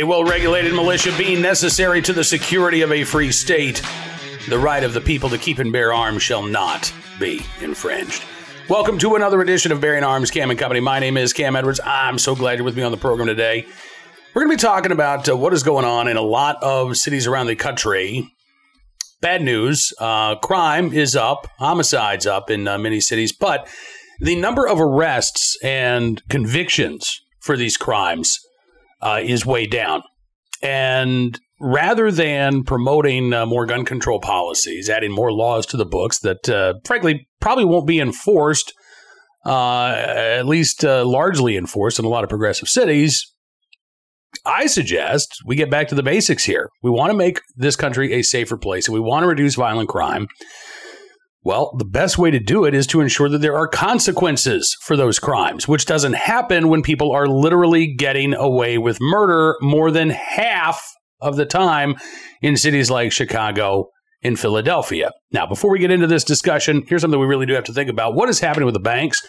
A well regulated militia being necessary to the security of a free state, the right of the people to keep and bear arms shall not be infringed. Welcome to another edition of Bearing Arms Cam and Company. My name is Cam Edwards. I'm so glad you're with me on the program today. We're going to be talking about uh, what is going on in a lot of cities around the country. Bad news uh, crime is up, homicides up in uh, many cities, but the number of arrests and convictions for these crimes uh, is way down. And rather than promoting uh, more gun control policies, adding more laws to the books that, uh, frankly, probably won't be enforced, uh, at least uh, largely enforced in a lot of progressive cities, I suggest we get back to the basics here. We want to make this country a safer place and we want to reduce violent crime. Well, the best way to do it is to ensure that there are consequences for those crimes, which doesn't happen when people are literally getting away with murder more than half of the time in cities like Chicago in Philadelphia. Now, before we get into this discussion, here's something we really do have to think about. What is happening with the banks?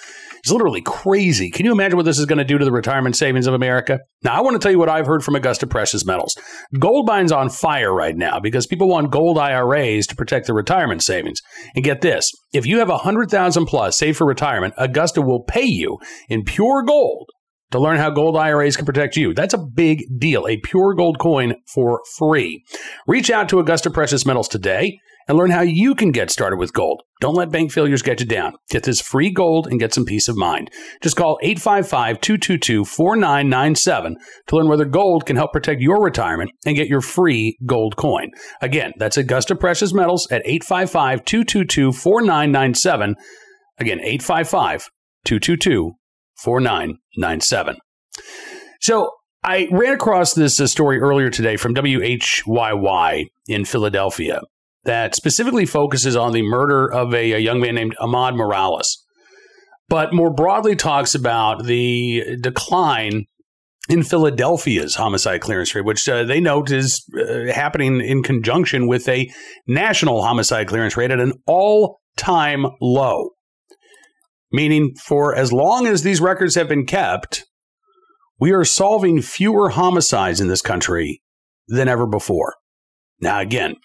It's literally crazy. Can you imagine what this is going to do to the retirement savings of America? Now, I want to tell you what I've heard from Augusta Precious Metals. Gold mine's on fire right now because people want gold IRAs to protect their retirement savings. And get this, if you have 100,000 plus saved for retirement, Augusta will pay you in pure gold to learn how gold IRAs can protect you. That's a big deal. A pure gold coin for free. Reach out to Augusta Precious Metals today and learn how you can get started with gold. Don't let bank failures get you down. Get this free gold and get some peace of mind. Just call 855 222 4997 to learn whether gold can help protect your retirement and get your free gold coin. Again, that's Augusta Precious Metals at 855 222 4997. Again, 855 222 4997. So, I ran across this uh, story earlier today from WHYY in Philadelphia that specifically focuses on the murder of a, a young man named Ahmad Morales, but more broadly talks about the decline in Philadelphia's homicide clearance rate, which uh, they note is uh, happening in conjunction with a national homicide clearance rate at an all time low. Meaning, for as long as these records have been kept, we are solving fewer homicides in this country than ever before. Now, again,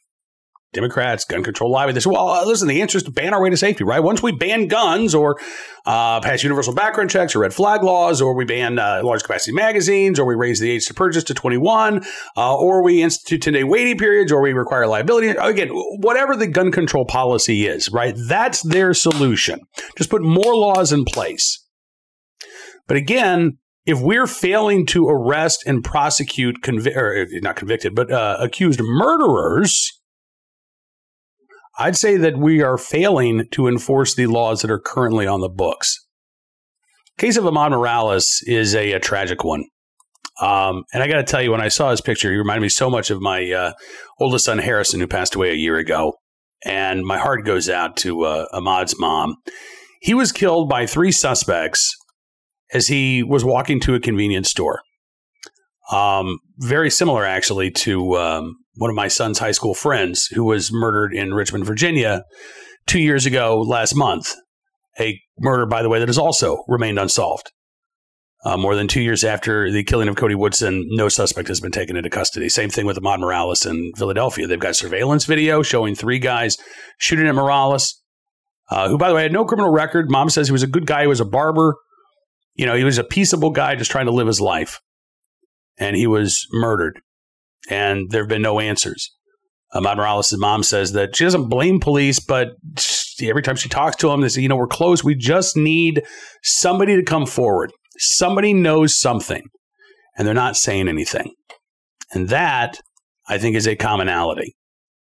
Democrats, gun control lobby. They say, well, uh, listen, the answer is to ban our way to safety, right? Once we ban guns or uh, pass universal background checks or red flag laws, or we ban uh, large capacity magazines, or we raise the age to purchase to 21, uh, or we institute 10 day waiting periods, or we require liability. Again, whatever the gun control policy is, right? That's their solution. Just put more laws in place. But again, if we're failing to arrest and prosecute, convi- or not convicted, but uh, accused murderers, I'd say that we are failing to enforce the laws that are currently on the books. Case of Ahmad Morales is a, a tragic one. Um, and I got to tell you, when I saw his picture, he reminded me so much of my uh, oldest son, Harrison, who passed away a year ago. And my heart goes out to uh, Ahmad's mom. He was killed by three suspects as he was walking to a convenience store. Um, very similar, actually, to um, one of my son's high school friends who was murdered in Richmond, Virginia, two years ago last month. A murder, by the way, that has also remained unsolved. Uh, more than two years after the killing of Cody Woodson, no suspect has been taken into custody. Same thing with Ahmad Morales in Philadelphia. They've got surveillance video showing three guys shooting at Morales, uh, who, by the way, had no criminal record. Mom says he was a good guy. He was a barber. You know, he was a peaceable guy just trying to live his life. And he was murdered and there have been no answers. Uh, Ahmad Morales' mom says that she doesn't blame police, but every time she talks to them, they say, you know, we're close. We just need somebody to come forward. Somebody knows something, and they're not saying anything. And that, I think, is a commonality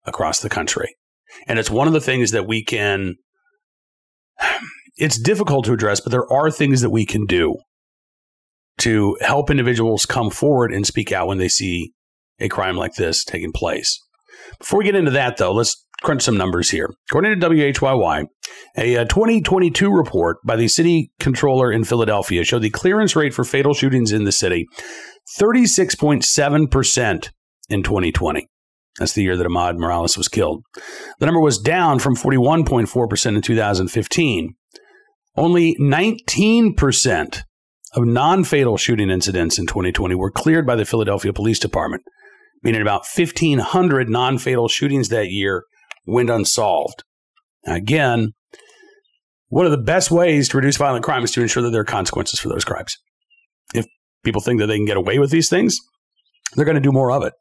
across the country. And it's one of the things that we can, it's difficult to address, but there are things that we can do to help individuals come forward and speak out when they see a crime like this taking place. Before we get into that, though, let's crunch some numbers here. According to WHYY, a uh, 2022 report by the city controller in Philadelphia showed the clearance rate for fatal shootings in the city 36.7% in 2020. That's the year that Ahmad Morales was killed. The number was down from 41.4% in 2015. Only 19% of non fatal shooting incidents in 2020 were cleared by the Philadelphia Police Department, meaning about 1,500 non fatal shootings that year went unsolved. Again, one of the best ways to reduce violent crime is to ensure that there are consequences for those crimes. If people think that they can get away with these things, they're going to do more of it.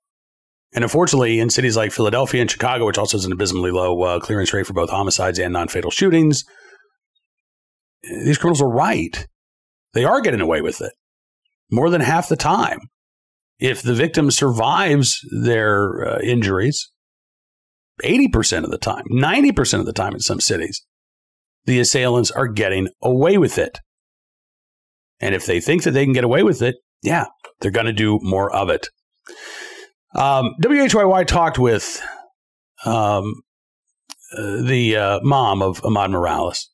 And unfortunately, in cities like Philadelphia and Chicago, which also has an abysmally low uh, clearance rate for both homicides and non fatal shootings, these criminals are right. They are getting away with it more than half the time. If the victim survives their uh, injuries, 80% of the time, 90% of the time in some cities, the assailants are getting away with it. And if they think that they can get away with it, yeah, they're going to do more of it. Um, WHYY talked with um, uh, the uh, mom of Ahmad Morales,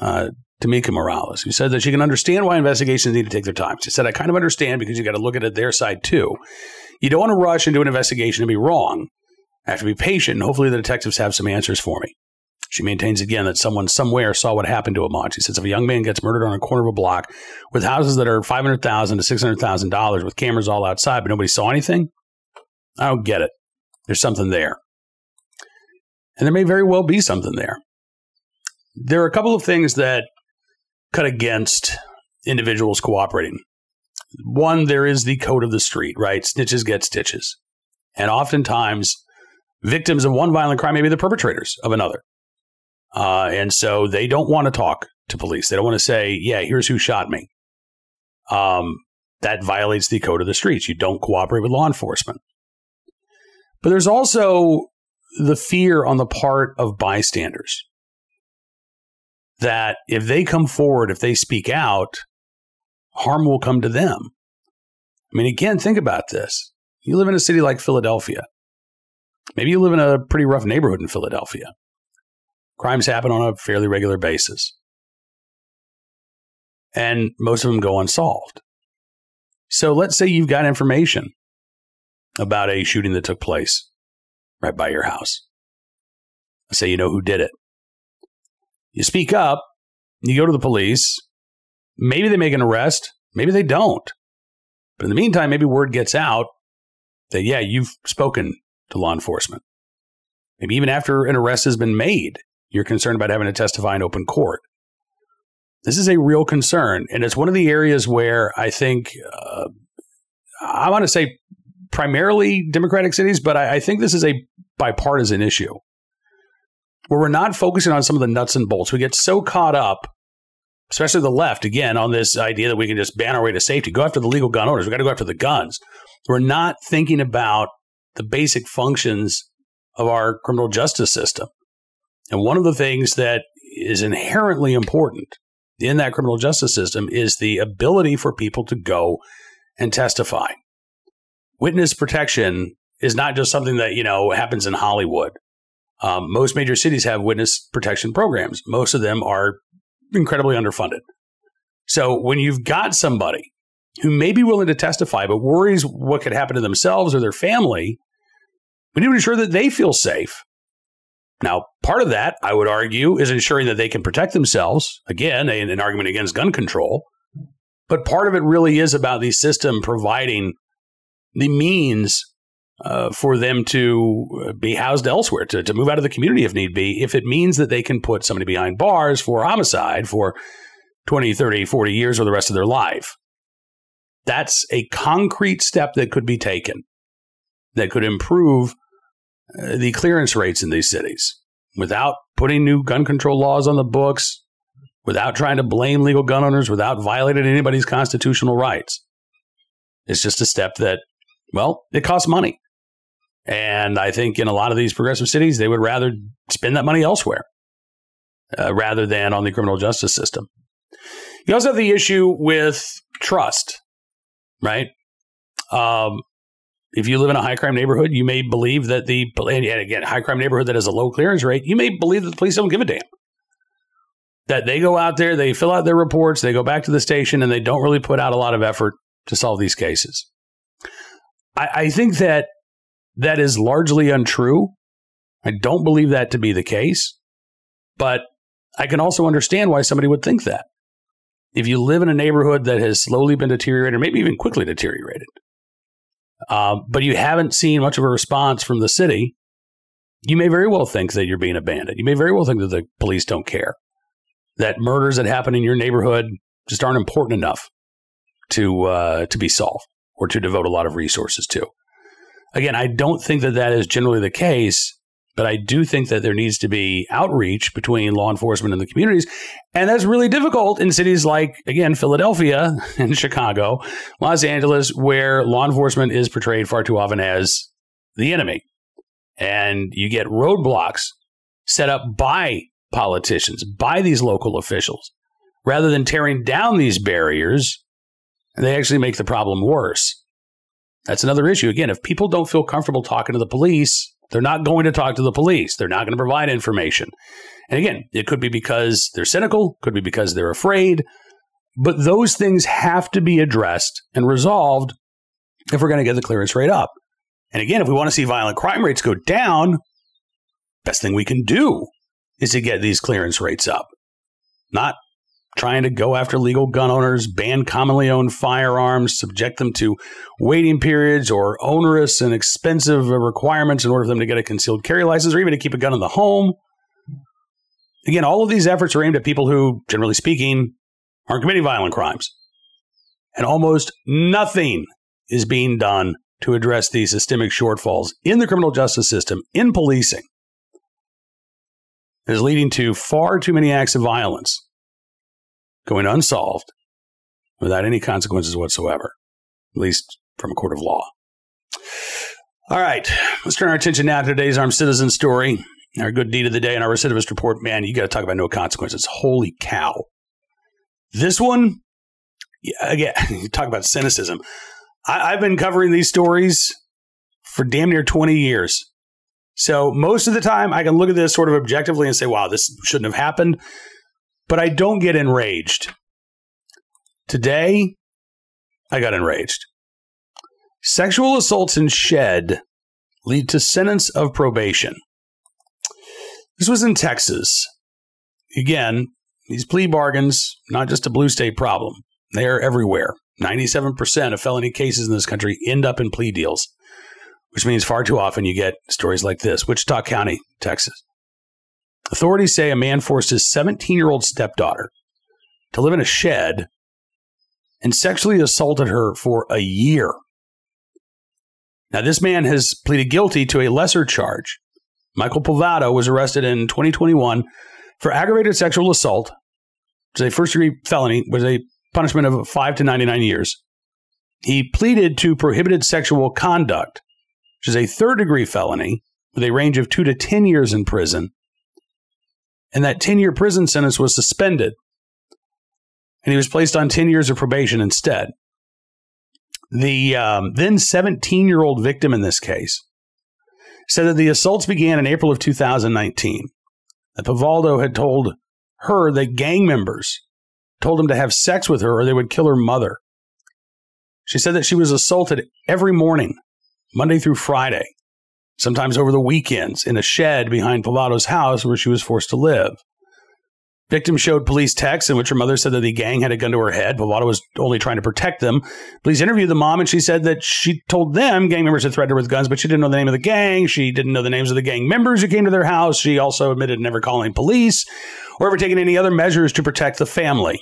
uh, Tamika Morales, who said that she can understand why investigations need to take their time. She said, I kind of understand because you got to look at it their side too. You don't want to rush into an investigation and be wrong. I have to be patient, and hopefully the detectives have some answers for me. She maintains again that someone somewhere saw what happened to Ahmad. She says if a young man gets murdered on a corner of a block with houses that are five hundred thousand to six hundred thousand dollars with cameras all outside, but nobody saw anything, I don't get it. There's something there, and there may very well be something there. There are a couple of things that cut against individuals cooperating. One, there is the code of the street, right? Snitches get stitches. And oftentimes, victims of one violent crime may be the perpetrators of another. Uh, and so they don't want to talk to police. They don't want to say, yeah, here's who shot me. Um, that violates the code of the streets. You don't cooperate with law enforcement. But there's also the fear on the part of bystanders that if they come forward, if they speak out, harm will come to them. I mean, again, think about this. You live in a city like Philadelphia. Maybe you live in a pretty rough neighborhood in Philadelphia. Crimes happen on a fairly regular basis. And most of them go unsolved. So let's say you've got information about a shooting that took place right by your house. Say you know who did it. You speak up, you go to the police. Maybe they make an arrest, maybe they don't. But in the meantime, maybe word gets out that, yeah, you've spoken to law enforcement. Maybe even after an arrest has been made, you're concerned about having to testify in open court. This is a real concern. And it's one of the areas where I think, uh, I want to say primarily Democratic cities, but I, I think this is a bipartisan issue where we're not focusing on some of the nuts and bolts. We get so caught up, especially the left, again, on this idea that we can just ban our way to safety, go after the legal gun owners. We got to go after the guns. We're not thinking about the basic functions of our criminal justice system. And one of the things that is inherently important in that criminal justice system is the ability for people to go and testify. Witness protection is not just something that, you know, happens in Hollywood. Um, most major cities have witness protection programs. Most of them are incredibly underfunded. So when you've got somebody who may be willing to testify but worries what could happen to themselves or their family, we need to ensure that they feel safe. Now, part of that, I would argue, is ensuring that they can protect themselves. Again, an argument against gun control. But part of it really is about the system providing the means uh, for them to uh, be housed elsewhere, to, to move out of the community if need be, if it means that they can put somebody behind bars for homicide for 20, 30, 40 years or the rest of their life. That's a concrete step that could be taken that could improve uh, the clearance rates in these cities without putting new gun control laws on the books, without trying to blame legal gun owners, without violating anybody's constitutional rights. It's just a step that, well, it costs money. And I think in a lot of these progressive cities, they would rather spend that money elsewhere uh, rather than on the criminal justice system. You also have the issue with trust, right? Um, if you live in a high crime neighborhood, you may believe that the, and again, high crime neighborhood that has a low clearance rate, you may believe that the police don't give a damn. That they go out there, they fill out their reports, they go back to the station, and they don't really put out a lot of effort to solve these cases. I, I think that that is largely untrue. I don't believe that to be the case, but I can also understand why somebody would think that. if you live in a neighborhood that has slowly been deteriorated, or maybe even quickly deteriorated, uh, but you haven't seen much of a response from the city, you may very well think that you're being abandoned. You may very well think that the police don't care, that murders that happen in your neighborhood just aren't important enough to uh, to be solved or to devote a lot of resources to. Again, I don't think that that is generally the case, but I do think that there needs to be outreach between law enforcement and the communities. And that's really difficult in cities like, again, Philadelphia and Chicago, Los Angeles, where law enforcement is portrayed far too often as the enemy. And you get roadblocks set up by politicians, by these local officials. Rather than tearing down these barriers, they actually make the problem worse. That's another issue. Again, if people don't feel comfortable talking to the police, they're not going to talk to the police. They're not going to provide information. And again, it could be because they're cynical, could be because they're afraid, but those things have to be addressed and resolved if we're going to get the clearance rate up. And again, if we want to see violent crime rates go down, best thing we can do is to get these clearance rates up. Not trying to go after legal gun owners, ban commonly owned firearms, subject them to waiting periods or onerous and expensive requirements in order for them to get a concealed carry license or even to keep a gun in the home. Again, all of these efforts are aimed at people who, generally speaking, aren't committing violent crimes. And almost nothing is being done to address these systemic shortfalls in the criminal justice system, in policing. Is leading to far too many acts of violence going unsolved without any consequences whatsoever, at least from a court of law. All right, let's turn our attention now to today's armed citizen story, our good deed of the day, and our recidivist report. Man, you got to talk about no consequences. Holy cow. This one, again, you talk about cynicism. I, I've been covering these stories for damn near 20 years. So most of the time, I can look at this sort of objectively and say, wow, this shouldn't have happened but I don't get enraged. Today, I got enraged. Sexual assaults in shed lead to sentence of probation. This was in Texas. Again, these plea bargains, not just a blue state problem, they are everywhere. 97% of felony cases in this country end up in plea deals, which means far too often you get stories like this Wichita County, Texas. Authorities say a man forced his 17 year old stepdaughter to live in a shed and sexually assaulted her for a year. Now, this man has pleaded guilty to a lesser charge. Michael Povado was arrested in 2021 for aggravated sexual assault, which is a first degree felony, with a punishment of 5 to 99 years. He pleaded to prohibited sexual conduct, which is a third degree felony with a range of 2 to 10 years in prison and that 10 year prison sentence was suspended. And he was placed on 10 years of probation instead. The um, then 17 year old victim in this case said that the assaults began in April of 2019. That Povaldo had told her that gang members told him to have sex with her or they would kill her mother. She said that she was assaulted every morning, Monday through Friday, sometimes over the weekends, in a shed behind Povado's house where she was forced to live. Victim showed police texts in which her mother said that the gang had a gun to her head. Povado was only trying to protect them. Police interviewed the mom and she said that she told them gang members had threatened her with guns, but she didn't know the name of the gang. She didn't know the names of the gang members who came to their house. She also admitted never calling police or ever taking any other measures to protect the family.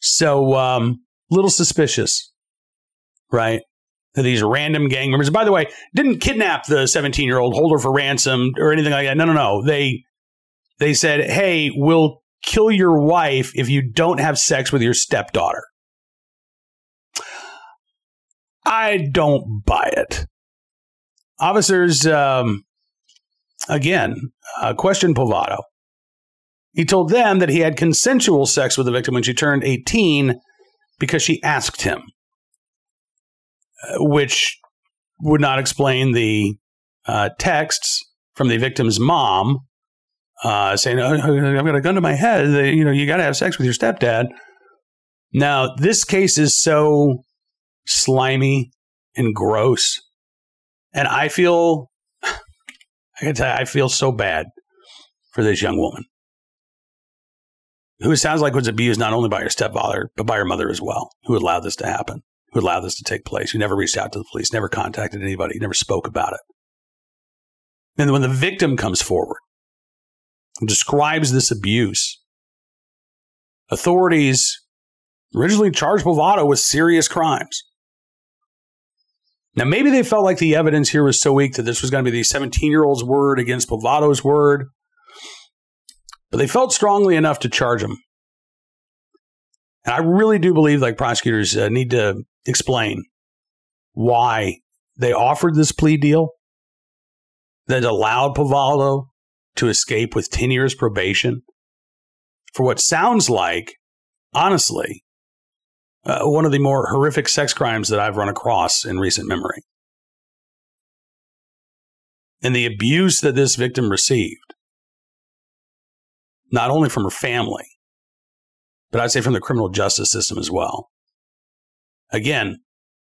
So, um, little suspicious, right? These random gang members. By the way, didn't kidnap the 17 year old, hold her for ransom or anything like that. No, no, no. They they said, "Hey, we'll kill your wife if you don't have sex with your stepdaughter." I don't buy it. Officers, um, again, uh, questioned Povado. He told them that he had consensual sex with the victim when she turned 18 because she asked him which would not explain the uh, texts from the victim's mom uh, saying, oh, "I've got a gun to my head. You know, you got to have sex with your stepdad." Now, this case is so slimy and gross, and I feel, I can tell you, I feel so bad for this young woman. who sounds like was abused not only by her stepfather, but by her mother as well, who allowed this to happen, who allowed this to take place, who never reached out to the police, never contacted anybody, never spoke about it. And when the victim comes forward and describes this abuse, authorities originally charged Bovado with serious crimes. Now, maybe they felt like the evidence here was so weak that this was going to be the 17 year old's word against Bovado's word, but they felt strongly enough to charge him. And I really do believe like prosecutors uh, need to explain why they offered this plea deal that allowed Bovado to escape with 10 years probation for what sounds like, honestly, uh, one of the more horrific sex crimes that I've run across in recent memory. And the abuse that this victim received, not only from her family, but I'd say from the criminal justice system as well. Again,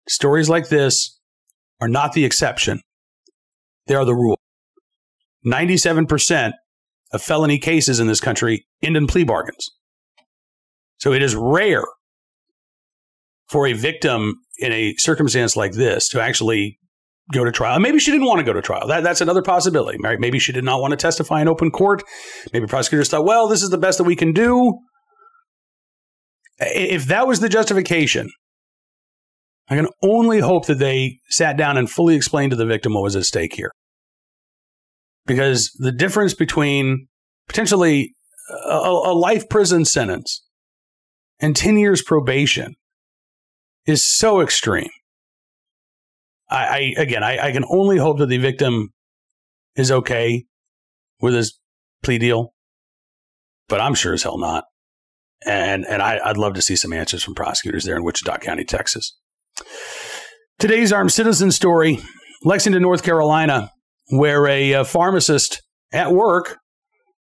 stories like this are not the exception, they are the rule. 97% of felony cases in this country end in plea bargains. So it is rare for a victim in a circumstance like this to actually go to trial. Maybe she didn't want to go to trial. That, that's another possibility. Right? Maybe she did not want to testify in open court. Maybe prosecutors thought, well, this is the best that we can do. If that was the justification, I can only hope that they sat down and fully explained to the victim what was at stake here. Because the difference between potentially a, a life prison sentence and 10 years probation is so extreme. I, I again, I, I, can only hope that the victim is okay with his plea deal, but I'm sure as hell not. And and I, I'd love to see some answers from prosecutors there in Wichita County, Texas. Today's armed citizen story: Lexington, North Carolina, where a, a pharmacist at work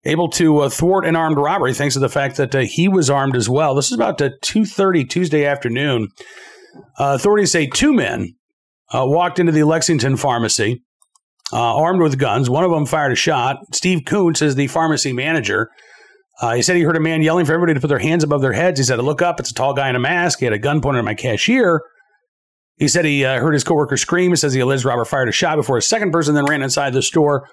able to uh, thwart an armed robbery thanks to the fact that uh, he was armed as well. This is about uh, 2:30 Tuesday afternoon. Uh, authorities say two men uh, walked into the Lexington pharmacy uh, armed with guns. One of them fired a shot. Steve Kuntz is the pharmacy manager. Uh, he said he heard a man yelling for everybody to put their hands above their heads. He said, "Look up! It's a tall guy in a mask. He had a gun pointed at my cashier." He said he uh, heard his coworker scream. He says the alleged robber fired a shot before a second person then ran inside the store.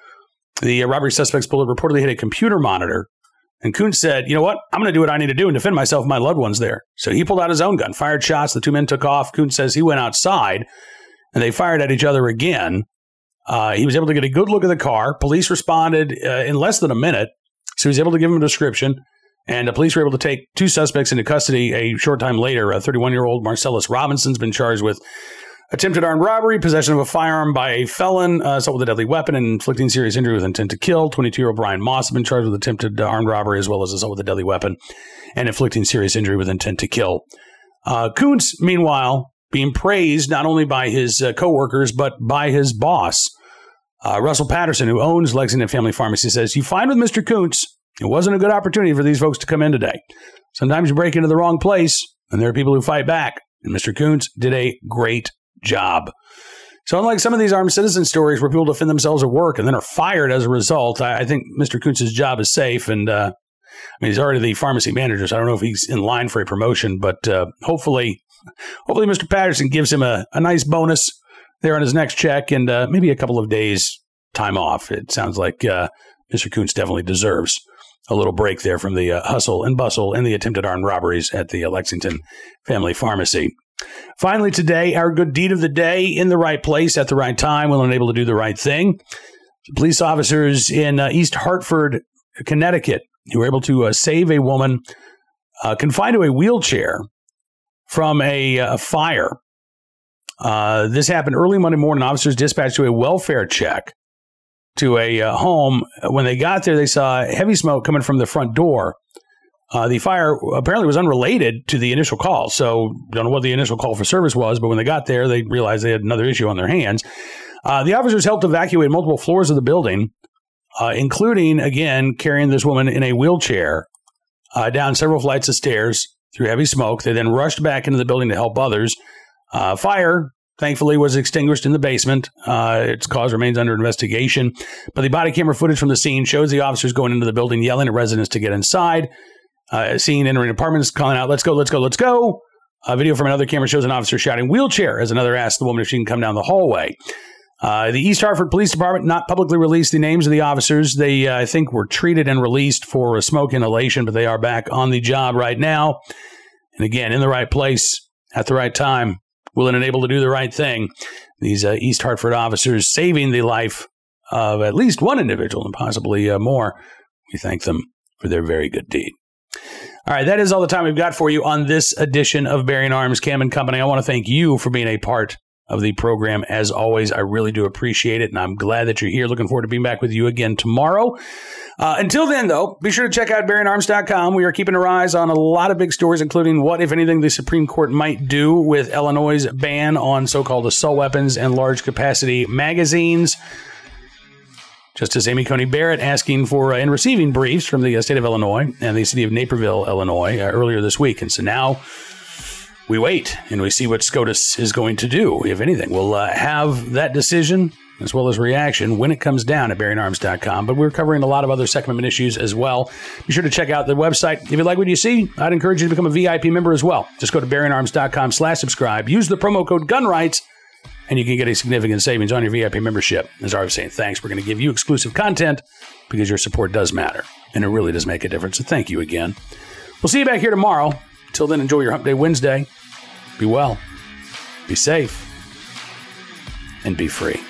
The uh, robbery suspect's bullet reportedly hit a computer monitor. And Kuntz said, You know what? I'm going to do what I need to do and defend myself my loved ones there. So he pulled out his own gun, fired shots. The two men took off. Kuntz says he went outside and they fired at each other again. Uh, he was able to get a good look at the car. Police responded uh, in less than a minute. So he was able to give him a description. And the police were able to take two suspects into custody a short time later. A 31 year old Marcellus Robinson's been charged with attempted armed robbery, possession of a firearm by a felon, uh, assault with a deadly weapon, and inflicting serious injury with intent to kill. 22 year old Brian Moss has been charged with attempted armed robbery as well as assault with a deadly weapon and inflicting serious injury with intent to kill. Uh, meanwhile, being praised not only by his uh, coworkers but by his boss. Uh, Russell Patterson, who owns Lexington Family Pharmacy, says, You find with Mr. Kuntz, it wasn't a good opportunity for these folks to come in today. Sometimes you break into the wrong place, and there are people who fight back. And Mr. Kuntz did a great job. So, unlike some of these armed citizen stories where people defend themselves at work and then are fired as a result, I, I think Mr. Kuntz's job is safe. And uh, I mean, he's already the pharmacy manager, so I don't know if he's in line for a promotion, but uh, hopefully, hopefully, Mr. Patterson gives him a, a nice bonus there on his next check and uh, maybe a couple of days time off. It sounds like uh, Mr. Kuntz definitely deserves a little break there from the uh, hustle and bustle and the attempted armed robberies at the Lexington Family Pharmacy. Finally, today, our good deed of the day in the right place at the right time, willing and able to do the right thing. Police officers in uh, East Hartford, Connecticut, who were able to uh, save a woman uh, confined to a wheelchair from a, uh, fire. Uh, this happened early Monday morning. Officers dispatched to a welfare check to a uh, home. When they got there, they saw heavy smoke coming from the front door. Uh, the fire apparently was unrelated to the initial call. So, don't know what the initial call for service was, but when they got there, they realized they had another issue on their hands. Uh, the officers helped evacuate multiple floors of the building, uh, including, again, carrying this woman in a wheelchair uh, down several flights of stairs through heavy smoke. They then rushed back into the building to help others. Uh, fire thankfully was extinguished in the basement. Uh, its cause remains under investigation. But the body camera footage from the scene shows the officers going into the building, yelling at residents to get inside. uh, seen entering apartments, calling out, let's go, let's go, let's go. A video from another camera shows an officer shouting wheelchair as another asks the woman if she can come down the hallway. Uh, the East Hartford Police Department not publicly released the names of the officers. They, uh, I think, were treated and released for a smoke inhalation, but they are back on the job right now. And again, in the right place at the right time, willing and able to do the right thing. These uh, East Hartford officers saving the life of at least one individual and possibly uh, more. We thank them for their very good deed. All right, that is all the time we've got for you on this edition of Bearing Arms Cam and Company. I want to thank you for being a part of the program. As always, I really do appreciate it, and I'm glad that you're here. Looking forward to being back with you again tomorrow. Uh, until then, though, be sure to check out bearingarms.com. We are keeping our eyes on a lot of big stories, including what, if anything, the Supreme Court might do with Illinois' ban on so called assault weapons and large capacity magazines. Justice Amy Coney Barrett asking for uh, and receiving briefs from the uh, state of Illinois and the city of Naperville, Illinois, uh, earlier this week. And so now we wait and we see what SCOTUS is going to do, if anything. We'll uh, have that decision as well as reaction when it comes down at bearingarms.com. But we're covering a lot of other Second Amendment issues as well. Be sure to check out the website. If you like what you see, I'd encourage you to become a VIP member as well. Just go to bearingarms.com slash subscribe. Use the promo code GUNRIGHTS and you can get a significant savings on your VIP membership. As I was saying, thanks. We're going to give you exclusive content because your support does matter, and it really does make a difference. So thank you again. We'll see you back here tomorrow. Till then, enjoy your Hump Day Wednesday. Be well, be safe, and be free.